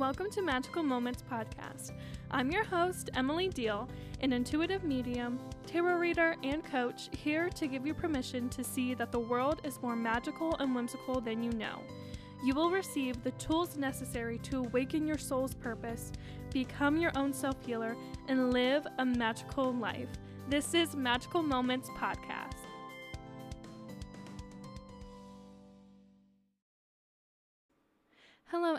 Welcome to Magical Moments Podcast. I'm your host, Emily Deal, an intuitive medium, tarot reader, and coach, here to give you permission to see that the world is more magical and whimsical than you know. You will receive the tools necessary to awaken your soul's purpose, become your own self healer, and live a magical life. This is Magical Moments Podcast.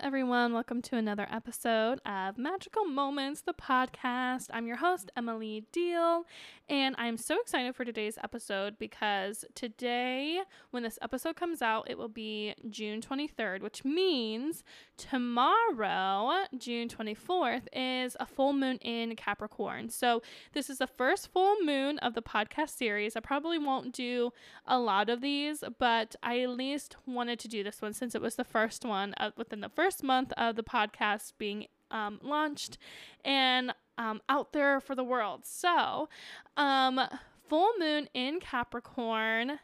Everyone. Welcome to another episode of Magical Moments, the podcast. I'm your host, Emily Deal, and I'm so excited for today's episode because today, when this episode comes out, it will be June 23rd, which means tomorrow, June 24th, is a full moon in Capricorn. So, this is the first full moon of the podcast series. I probably won't do a lot of these, but I at least wanted to do this one since it was the first one uh, within the first month of the podcast being um, launched and um, out there for the world. So, um, full moon in Capricorn,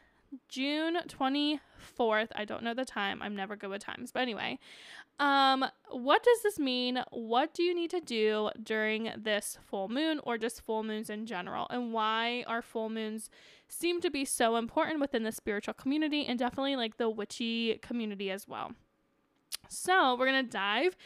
June 24th. I don't know the time. I'm never good with times. But anyway, um, what does this mean? What do you need to do during this full moon or just full moons in general? And why are full moons seem to be so important within the spiritual community and definitely like the witchy community as well? So we're going to dive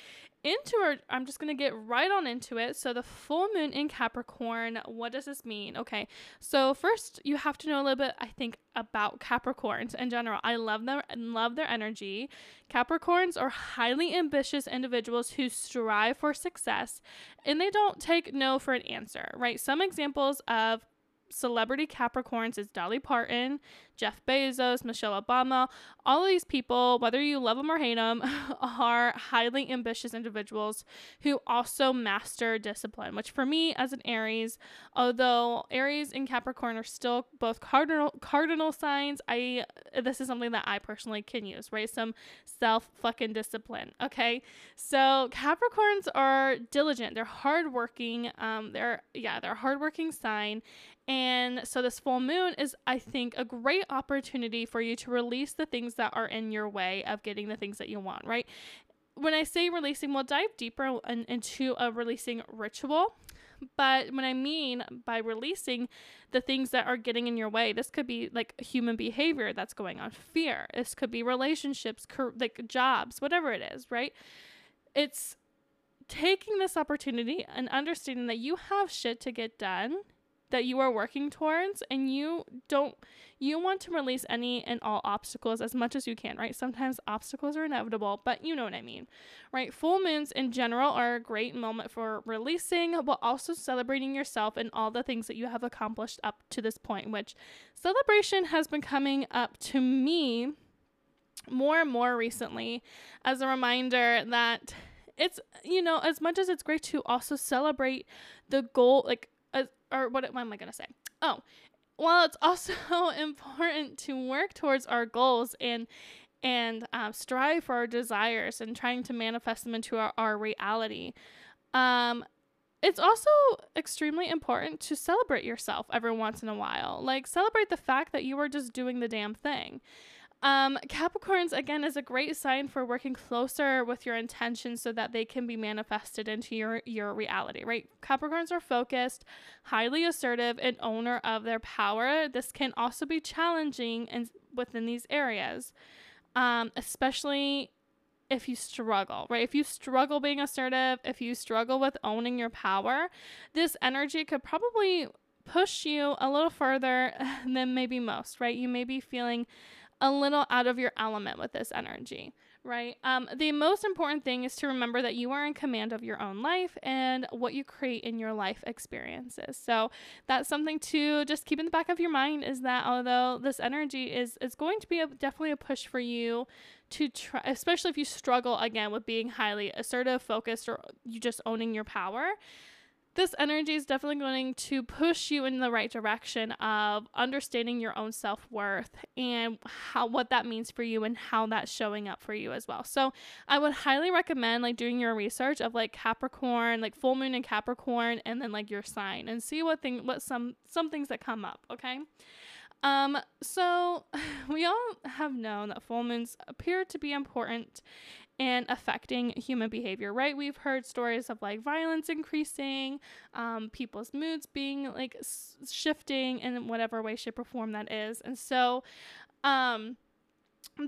into our, I'm just going to get right on into it. So the full moon in Capricorn, what does this mean? Okay. So first you have to know a little bit, I think, about Capricorns in general. I love them and love their energy. Capricorns are highly ambitious individuals who strive for success and they don't take no for an answer, right? Some examples of celebrity Capricorns is Dolly Parton, Jeff Bezos, Michelle Obama. All of these people, whether you love them or hate them, are highly ambitious individuals who also master discipline, which for me as an Aries, although Aries and Capricorn are still both cardinal cardinal signs, I this is something that I personally can use, right? Some self fucking discipline. Okay. So Capricorns are diligent, they're hardworking, um, they're yeah, they're a hardworking sign and so this full moon is, I think, a great opportunity for you to release the things that are in your way of getting the things that you want, right? When I say releasing, we'll dive deeper in, into a releasing ritual. But when I mean by releasing the things that are getting in your way, this could be like human behavior that's going on, fear. This could be relationships, like jobs, whatever it is, right? It's taking this opportunity and understanding that you have shit to get done that you are working towards and you don't you want to release any and all obstacles as much as you can, right? Sometimes obstacles are inevitable, but you know what I mean, right? Full moons in general are a great moment for releasing, but also celebrating yourself and all the things that you have accomplished up to this point, which celebration has been coming up to me more and more recently as a reminder that it's you know as much as it's great to also celebrate the goal like or what, am I going to say? Oh, well, it's also important to work towards our goals and and uh, strive for our desires and trying to manifest them into our, our reality. Um, it's also extremely important to celebrate yourself every once in a while. Like, celebrate the fact that you are just doing the damn thing. Um, Capricorns, again, is a great sign for working closer with your intentions so that they can be manifested into your, your reality, right? Capricorns are focused, highly assertive, and owner of their power. This can also be challenging in, within these areas, um, especially if you struggle, right? If you struggle being assertive, if you struggle with owning your power, this energy could probably push you a little further than maybe most, right? You may be feeling a little out of your element with this energy, right? Um, the most important thing is to remember that you are in command of your own life and what you create in your life experiences. So that's something to just keep in the back of your mind is that although this energy is is going to be a, definitely a push for you to try, especially if you struggle again with being highly assertive, focused, or you just owning your power this energy is definitely going to push you in the right direction of understanding your own self-worth and how what that means for you and how that's showing up for you as well. So, I would highly recommend like doing your research of like Capricorn, like full moon in Capricorn and then like your sign and see what thing what some some things that come up, okay? Um, so we all have known that full moons appear to be important and affecting human behavior, right? We've heard stories of like violence increasing, um, people's moods being like s- shifting in whatever way, shape, or form that is. And so, um,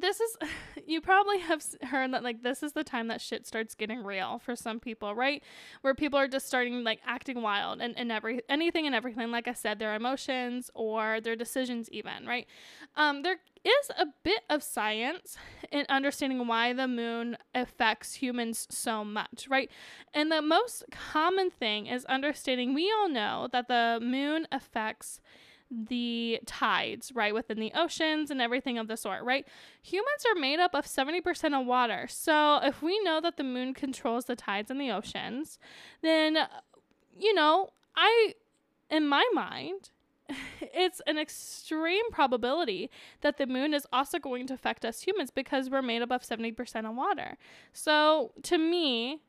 this is you probably have heard that like this is the time that shit starts getting real for some people right? Where people are just starting like acting wild and, and every anything and everything like i said their emotions or their decisions even right? Um there is a bit of science in understanding why the moon affects humans so much right? And the most common thing is understanding we all know that the moon affects the tides, right, within the oceans and everything of the sort, right? Humans are made up of 70% of water. So if we know that the moon controls the tides in the oceans, then, you know, I, in my mind, it's an extreme probability that the moon is also going to affect us humans because we're made up of 70% of water. So to me,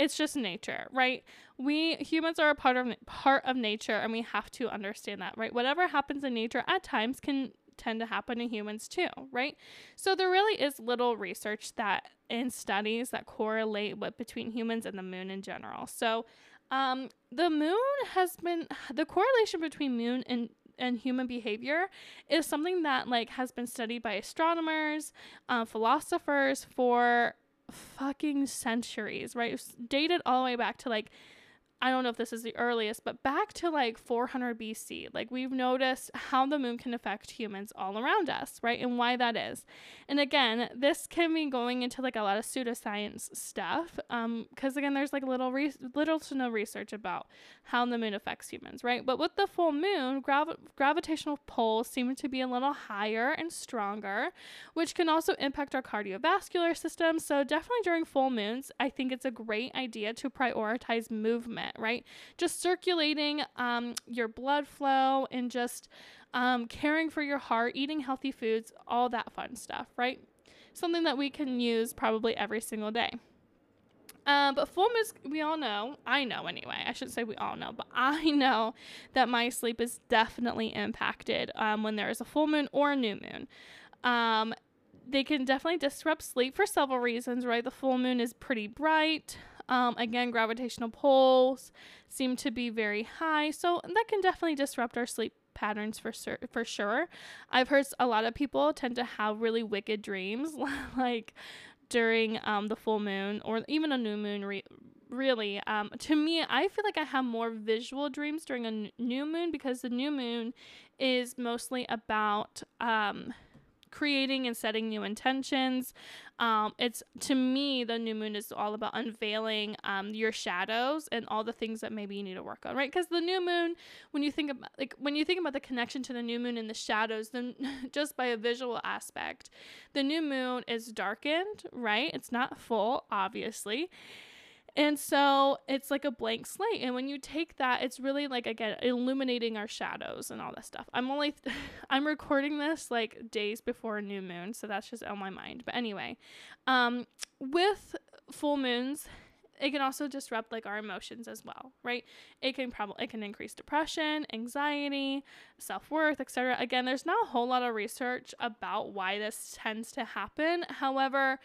it's just nature, right? We humans are a part of part of nature and we have to understand that, right? Whatever happens in nature at times can tend to happen to humans too, right? So there really is little research that in studies that correlate what between humans and the moon in general. So um, the moon has been the correlation between moon and and human behavior is something that like has been studied by astronomers, uh, philosophers for fucking centuries, right? dated all the way back to like I don't know if this is the earliest, but back to like 400 BC, like we've noticed how the moon can affect humans all around us, right? And why that is. And again, this can be going into like a lot of pseudoscience stuff, um, because again, there's like little re- little to no research about how the moon affects humans, right? But with the full moon, grav- gravitational pulls seem to be a little higher and stronger, which can also impact our cardiovascular system. So definitely during full moons, I think it's a great idea to prioritize movement right? Just circulating um, your blood flow and just um, caring for your heart, eating healthy foods, all that fun stuff, right? Something that we can use probably every single day. Um, but full moons, we all know, I know anyway, I shouldn't say we all know, but I know that my sleep is definitely impacted um, when there is a full moon or a new moon. Um, they can definitely disrupt sleep for several reasons, right? The full moon is pretty bright. Um, again, gravitational pulls seem to be very high, so that can definitely disrupt our sleep patterns for sur- for sure. I've heard a lot of people tend to have really wicked dreams, like during um, the full moon or even a new moon. Re- really, um, to me, I feel like I have more visual dreams during a n- new moon because the new moon is mostly about um, creating and setting new intentions. Um, it's to me, the new moon is all about unveiling um, your shadows and all the things that maybe you need to work on, right? Because the new moon, when you think about like when you think about the connection to the new moon and the shadows, then just by a visual aspect, the new moon is darkened, right? It's not full, obviously and so it's like a blank slate. And when you take that, it's really like, again, illuminating our shadows and all this stuff. I'm only, th- I'm recording this like days before a new moon. So that's just on my mind. But anyway, um, with full moons, it can also disrupt like our emotions as well right it can probably it can increase depression anxiety self-worth etc again there's not a whole lot of research about why this tends to happen however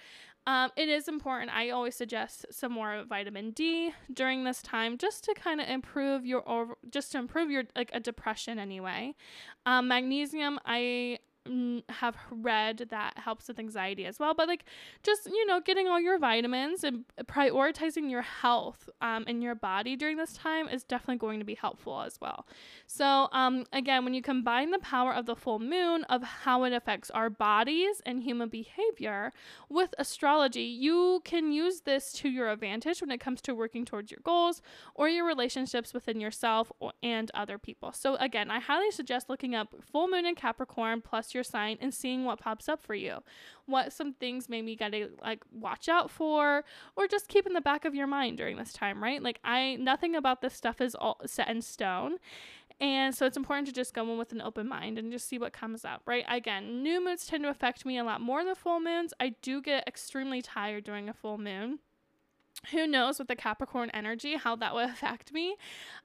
um, it is important. I always suggest some more vitamin D during this time, just to kind of improve your, or just to improve your like a depression anyway. Um, magnesium, I have read that helps with anxiety as well. But like just, you know, getting all your vitamins and prioritizing your health um, in your body during this time is definitely going to be helpful as well. So, um, again, when you combine the power of the full moon, of how it affects our bodies and human behavior with astrology, you can use this to your advantage when it comes to working towards your goals or your relationships within yourself and other people. So, again, I highly suggest looking up full moon in Capricorn plus your sign and seeing what pops up for you. What some things maybe you gotta like watch out for or just keep in the back of your mind during this time, right? Like I nothing about this stuff is all set in stone. And so it's important to just go in with an open mind and just see what comes up, right? Again, new moons tend to affect me a lot more than full moons. I do get extremely tired during a full moon who knows with the Capricorn energy how that would affect me.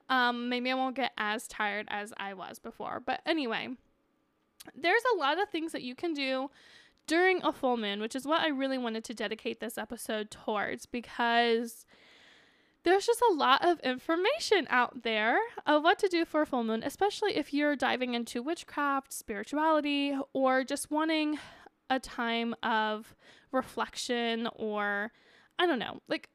Um, maybe I won't get as tired as I was before. But anyway, there's a lot of things that you can do during a full moon, which is what I really wanted to dedicate this episode towards because there's just a lot of information out there of what to do for a full moon, especially if you're diving into witchcraft, spirituality, or just wanting a time of reflection or I don't know, like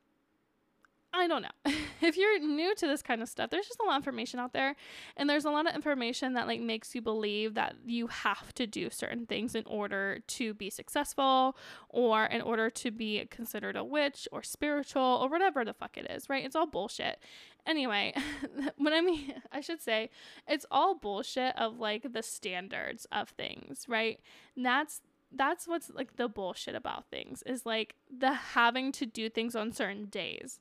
I don't know. if you're new to this kind of stuff, there's just a lot of information out there. And there's a lot of information that like makes you believe that you have to do certain things in order to be successful or in order to be considered a witch or spiritual or whatever the fuck it is, right? It's all bullshit. Anyway, what I mean, I should say, it's all bullshit of like the standards of things, right? And that's that's what's like the bullshit about things is like the having to do things on certain days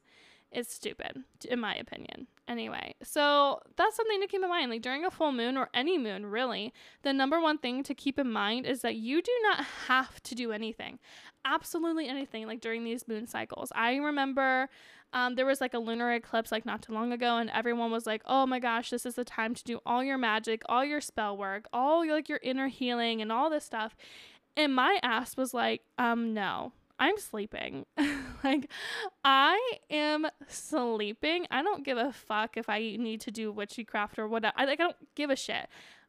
it's stupid, in my opinion. Anyway, so that's something to keep in mind. Like during a full moon or any moon, really, the number one thing to keep in mind is that you do not have to do anything. Absolutely anything, like during these moon cycles. I remember um, there was like a lunar eclipse like not too long ago, and everyone was like, oh my gosh, this is the time to do all your magic, all your spell work, all like your inner healing, and all this stuff. And my ass was like, um, no, I'm sleeping. like, I am sleeping. I don't give a fuck if I need to do witchcraft or whatever. I like, I don't give a shit.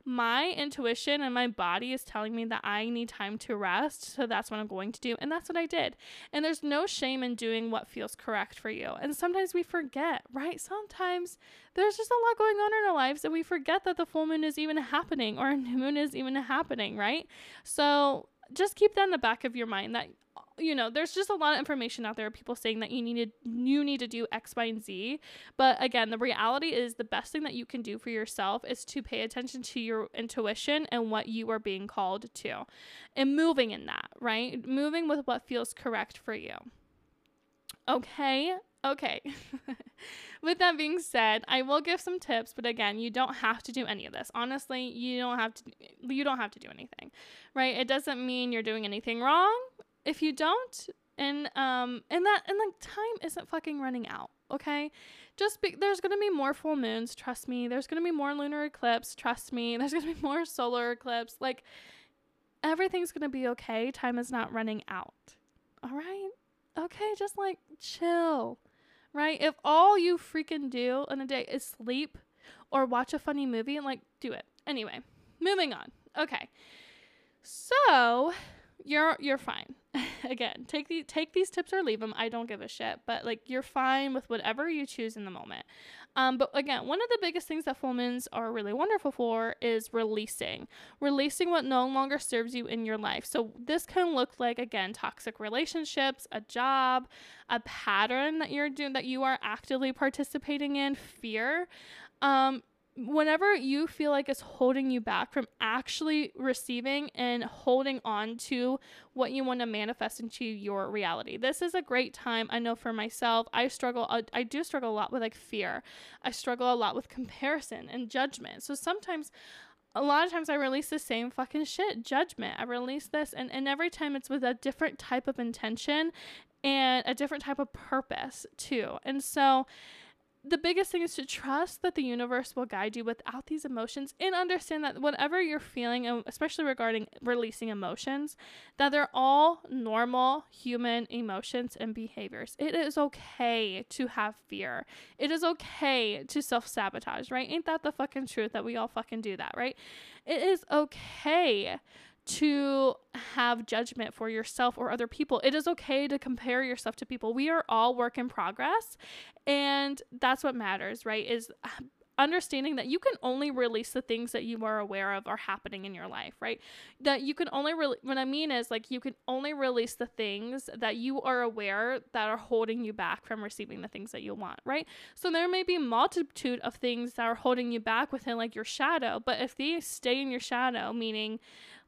My intuition and my body is telling me that I need time to rest. So that's what I'm going to do. And that's what I did. And there's no shame in doing what feels correct for you. And sometimes we forget, right? Sometimes there's just a lot going on in our lives and we forget that the full moon is even happening or a new moon is even happening, right? So just keep that in the back of your mind that you know there's just a lot of information out there people saying that you need to you need to do x y and z. But again the reality is the best thing that you can do for yourself is to pay attention to your intuition and what you are being called to and moving in that right? Moving with what feels correct for you. Okay? Okay. With that being said i will give some tips but again you don't have to do any of this. Honestly you don't have to you don't have to do anything right? It doesn't mean you're doing anything wrong if you don't, and um, and that and like time isn't fucking running out. Okay, just be, there's gonna be more full moons. Trust me. There's gonna be more lunar eclipse. Trust me. There's gonna be more solar eclipse. Like everything's gonna be okay. Time is not running out. All right. Okay, just like chill. Right? If all you freaking do in a day is sleep or watch a funny movie, and like do it. Anyway, moving on. Okay. So, you're you're fine. Again, take the take these tips or leave them. I don't give a shit, but like you're fine with whatever you choose in the moment. Um, but again, one of the biggest things that full moons are really wonderful for is releasing, releasing what no longer serves you in your life. So this can look like again toxic relationships, a job, a pattern that you're doing that you are actively participating in, fear. Um, whenever you feel like it's holding you back from actually receiving and holding on to what you want to manifest into your reality. This is a great time. I know for myself, I struggle uh, I do struggle a lot with like fear. I struggle a lot with comparison and judgment. So sometimes a lot of times I release the same fucking shit, judgment. I release this and, and every time it's with a different type of intention and a different type of purpose too. And so the biggest thing is to trust that the universe will guide you without these emotions and understand that whatever you're feeling, um, especially regarding releasing emotions, that they're all normal human emotions and behaviors. It is okay to have fear. It is okay to self sabotage, right? Ain't that the fucking truth that we all fucking do that, right? It is okay to have judgment for yourself or other people. It is okay to compare yourself to people. We are all work in progress, and that's what matters, right? Is understanding that you can only release the things that you are aware of are happening in your life, right? That you can only really what I mean is like you can only release the things that you are aware that are holding you back from receiving the things that you want, right? So there may be multitude of things that are holding you back within like your shadow, but if they stay in your shadow, meaning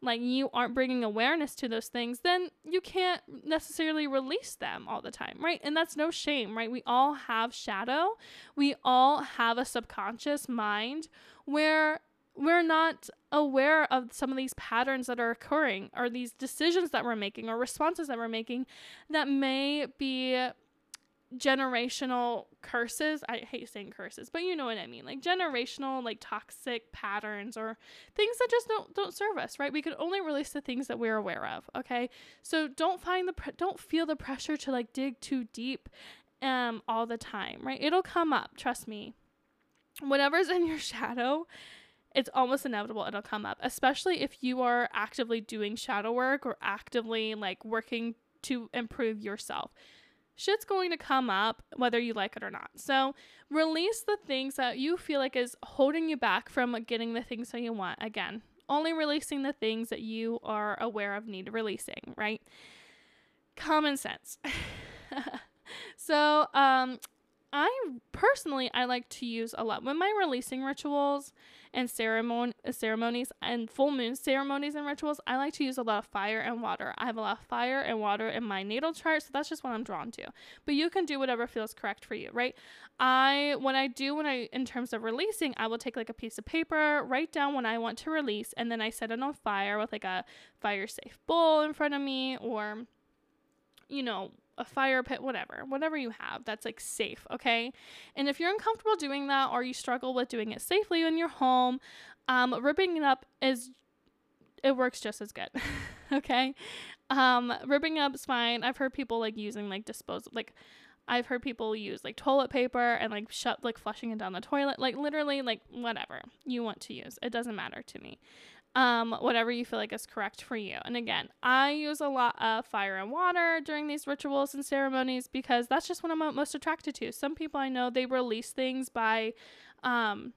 like you aren't bringing awareness to those things, then you can't necessarily release them all the time, right? And that's no shame, right? We all have shadow. We all have a subconscious mind where we're not aware of some of these patterns that are occurring or these decisions that we're making or responses that we're making that may be generational curses. I hate saying curses but you know what i mean. Like generational like toxic patterns or things that just don't don't serve us right? We can only release the things that we're aware of okay? So don't find the pre- don't feel the pressure to like dig too deep um all the time right? It'll come up trust me. Whatever's in your shadow it's almost inevitable it'll come up especially if you are actively doing shadow work or actively like working to improve yourself shit's going to come up whether you like it or not. So release the things that you feel like is holding you back from getting the things that you want. Again, only releasing the things that you are aware of need releasing, right? Common sense. so, um, I personally I like to use a lot when my releasing rituals and ceremony ceremonies and full moon ceremonies and rituals. I like to use a lot of fire and water. I have a lot of fire and water in my natal chart, so that's just what I'm drawn to. But you can do whatever feels correct for you, right? I when I do when I in terms of releasing, I will take like a piece of paper, write down when I want to release, and then I set it on fire with like a fire safe bowl in front of me or you know a fire pit, whatever, whatever you have that's like safe, okay? And if you're uncomfortable doing that or you struggle with doing it safely in your home, um, ripping it up is it works just as good, okay? Um, ripping up is fine. I've heard people like using like disposal, like I've heard people use like toilet paper and like shut like flushing it down the toilet, like literally like whatever you want to use. It doesn't matter to me um, whatever you feel like is correct for you. And again, I use a lot of fire and water during these rituals and ceremonies because that's just what I'm most attracted to. Some people I know they release things by um,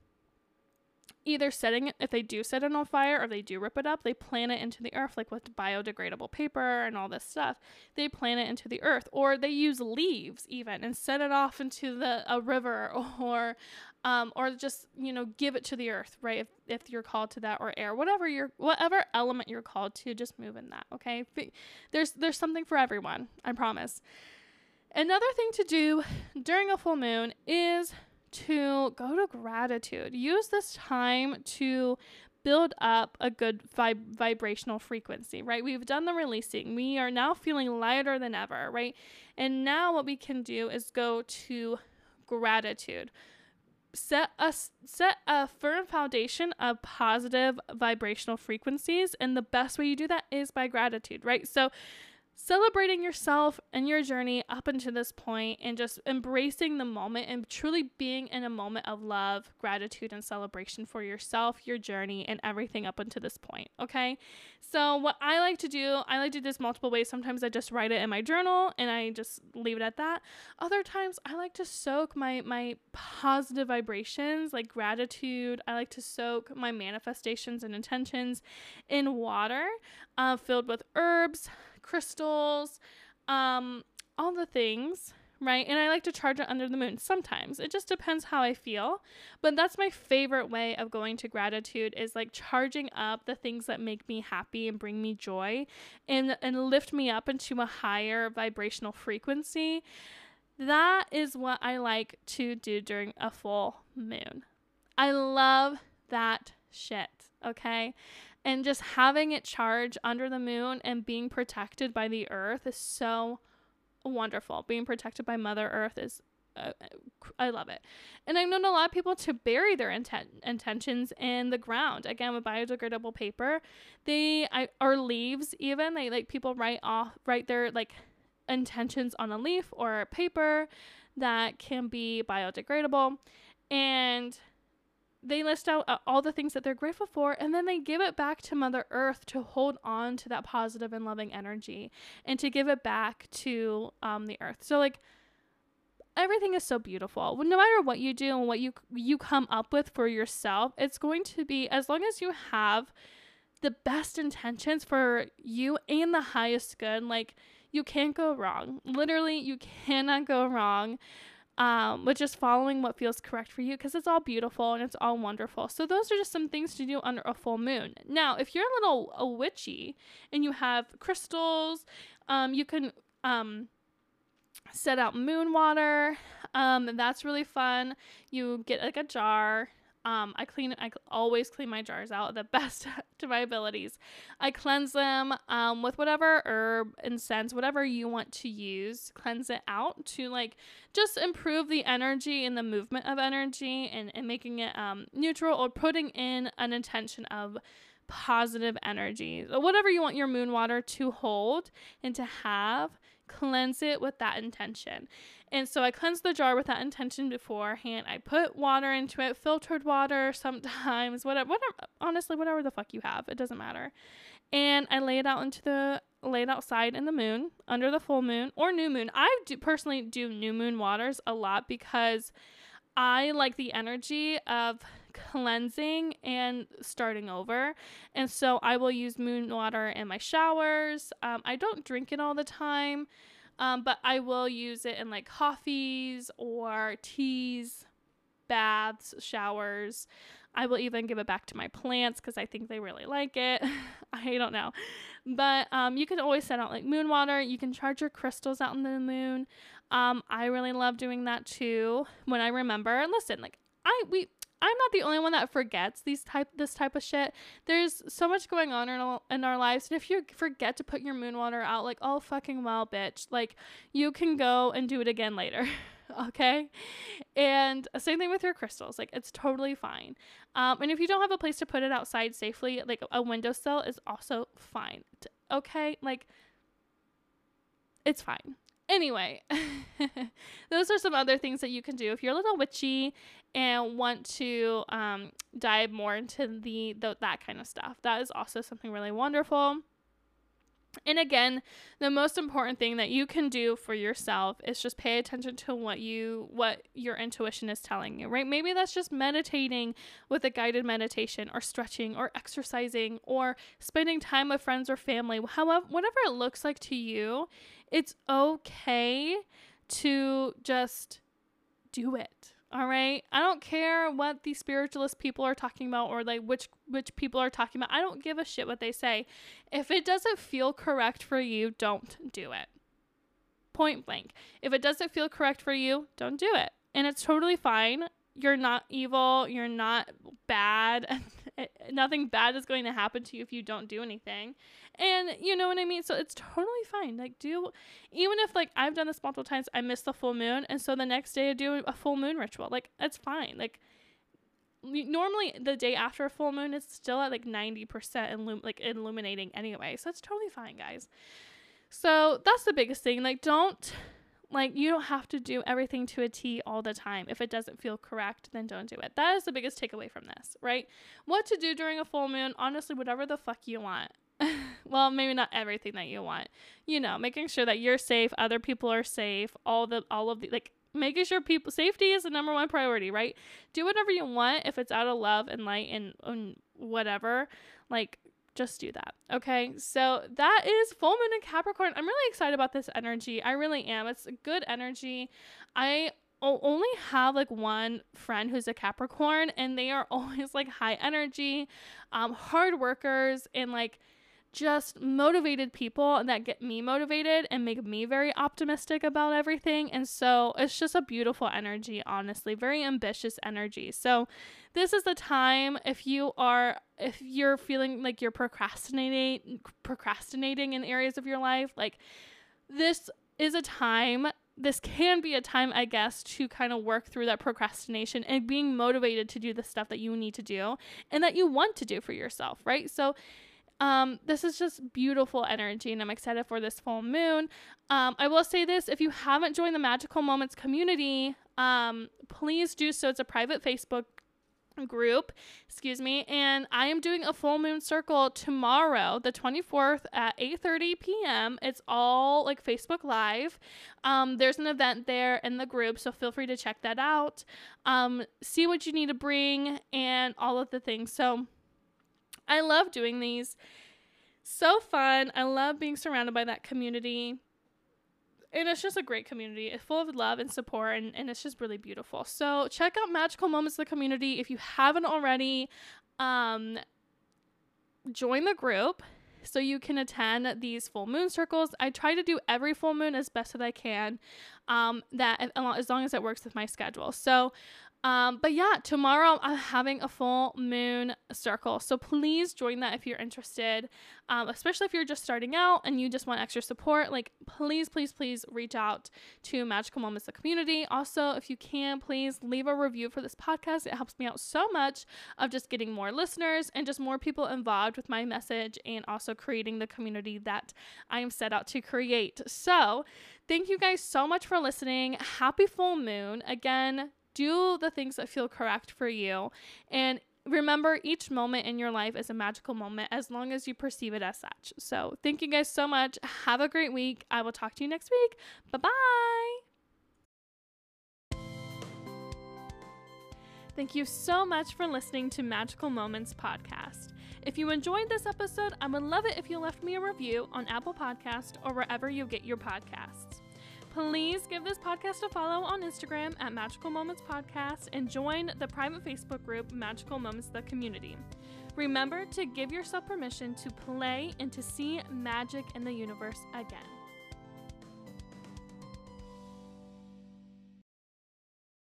either setting it if they do set it on fire or they do rip it up they plant it into the earth like with biodegradable paper and all this stuff they plant it into the earth or they use leaves even and set it off into the a river or um, or just you know give it to the earth right if, if you're called to that or air whatever you're whatever element you're called to just move in that okay there's there's something for everyone i promise another thing to do during a full moon is to go to gratitude use this time to build up a good vib- vibrational frequency, right? We've done the releasing. We are now feeling lighter than ever, right? And now what we can do is go to gratitude set a set a firm foundation of positive vibrational frequencies and the best way you do that is by gratitude right? So celebrating yourself and your journey up until this point and just embracing the moment and truly being in a moment of love, gratitude, and celebration for yourself, your journey, and everything up until this point. Okay. So, what I like to do, I like to do this multiple ways. Sometimes I just write it in my journal and I just leave it at that. Other times I like to soak my, my positive vibrations, like gratitude. I like to soak my manifestations and intentions in water uh, filled with herbs crystals, um, all the things, right? And I like to charge it under the moon sometimes. It just depends how I feel. But that's my favorite way of going to gratitude is like charging up the things that make me happy and bring me joy and and lift me up into a higher vibrational frequency. That is what I like to do during a full moon. I love that shit, okay? And just having it charge under the moon and being protected by the earth is so wonderful. Being protected by Mother Earth is uh, I love it. And I've known a lot of people to bury their intent intentions in the ground. Again, with biodegradable paper, they I, or leaves even they like people write off write their like intentions on a leaf or paper that can be biodegradable and they list out uh, all the things that they're grateful for and then they give it back to mother earth to hold on to that positive and loving energy and to give it back to um, the earth. So like everything is so beautiful. No matter what you do and what you you come up with for yourself it's going to be as long as you have the best intentions for you and the highest good like you can't go wrong. Literally you cannot go wrong um, but just following what feels correct for you because it's all beautiful and it's all wonderful. So those are just some things to do under a full moon. Now, if you're a little a witchy and you have crystals, um, you can um, set out moon water. Um, that's really fun. You get like a jar Um, I clean. I always clean my jars out the best to my abilities. I cleanse them um, with whatever herb, incense, whatever you want to use. Cleanse it out to like just improve the energy and the movement of energy, and, and making it um, neutral or putting in an intention of positive energy. whatever you want your moon water to hold and to have, cleanse it with that intention. And so I cleanse the jar with that intention beforehand. I put water into it, filtered water sometimes, whatever, whatever honestly, whatever the fuck you have, it doesn't matter. And I lay it out into the lay it outside in the moon, under the full moon or new moon. I do personally do new moon waters a lot because I like the energy of cleansing and starting over. And so I will use moon water in my showers. Um, I don't drink it all the time, um, but I will use it in like coffees or teas, baths, showers. I will even give it back to my plants because I think they really like it. I don't know. But um, you can always send out like moon water. You can charge your crystals out in the moon. Um, I really love doing that too when I remember. And listen, like I we I'm not the only one that forgets these type this type of shit. There's so much going on in our, in our lives, and if you forget to put your moon water out, like oh fucking well, bitch, like you can go and do it again later. okay and same thing with your crystals like it's totally fine um, and if you don't have a place to put it outside safely like a windowsill is also fine okay like it's fine Anyway, those are some other things that you can do if you're a little witchy and want to um, dive more into the, the that kind of stuff. That is also something really wonderful. And again, the most important thing that you can do for yourself is just pay attention to what you what your intuition is telling you, right? Maybe that's just meditating with a guided meditation or stretching or exercising or spending time with friends or family. However, whatever it looks like to you, it's okay to just do it. All right. I don't care what the spiritualist people are talking about or like which witch people are talking about. I don't give a shit what they say. If it doesn't feel correct for you, don't do it. Point blank. If it doesn't feel correct for you, don't do it. And it's totally fine. You're not evil, you're not bad. Eh, nothing bad is going to happen to you if you don't do anything. And you know what I mean? So it's totally fine. Like do even if like I've done this multiple times, I miss the full moon and so the next day I do a full moon ritual. Like it's fine. Like normally the day after a full moon is still at like 90% illum- like illuminating anyway. So it's totally fine, guys. So that's the biggest thing. Like don't like you don't have to do everything to a T all the time. If it doesn't feel correct, then don't do it. That is the biggest takeaway from this, right? What to do during a full moon, honestly, whatever the fuck you want. well, maybe not everything that you want. You know, making sure that you're safe, other people are safe, all the all of the like making sure people safety is the number one priority, right? Do whatever you want if it's out of love and light and, and whatever. Like just do that. Okay. So that is full moon in Capricorn. I'm really excited about this energy. I really am. It's a good energy. I only have like one friend who's a Capricorn and they are always like high energy, um, hard workers and like just motivated people that get me motivated and make me very optimistic about everything. And so it's just a beautiful energy, honestly, very ambitious energy. So this is the time if you are if you're feeling like you're procrastinating procrastinating in areas of your life, like this is a time this can be a time, I guess, to kind of work through that procrastination and being motivated to do the stuff that you need to do and that you want to do for yourself, right? So um, this is just beautiful energy, and I'm excited for this full moon. Um, I will say this if you haven't joined the Magical Moments community, um, please do so. It's a private Facebook group excuse me and i am doing a full moon circle tomorrow the 24th at 8.30 p.m it's all like facebook live um, there's an event there in the group so feel free to check that out um, see what you need to bring and all of the things so I love doing these. So fun. I love being surrounded by that community. And it's just a great community. It's full of love and support, and, and it's just really beautiful. So check out Magical Moments of the community if you haven't already. Um, join the group so you can attend these full moon circles. I try to do every full moon as best as I can, um, that as long as it works with my schedule. So Um, but yeah, tomorrow I'm having a full moon circle. So please join that if you're interested, um, especially if you're just starting out and you just want extra support. Like, please, please, please reach out to Magical Moments, the community. Also, if you can, please leave a review for this podcast. It helps me out so much of just getting more listeners and just more people involved with my message and also creating the community that I am set out to create. So, thank you guys so much for listening. Happy full moon. Again, do the things that feel correct for you. And remember, each moment in your life is a magical moment as long as you perceive it as such. So, thank you guys so much. Have a great week. I will talk to you next week. Bye bye. Thank you so much for listening to Magical Moments podcast. If you enjoyed this episode, I would love it if you left me a review on Apple Podcast or wherever you get your podcasts. Please give this podcast a follow on Instagram at Magical Moments Podcast and join the private Facebook group Magical Moments the Community. Remember to give yourself permission to play and to see magic in the universe again.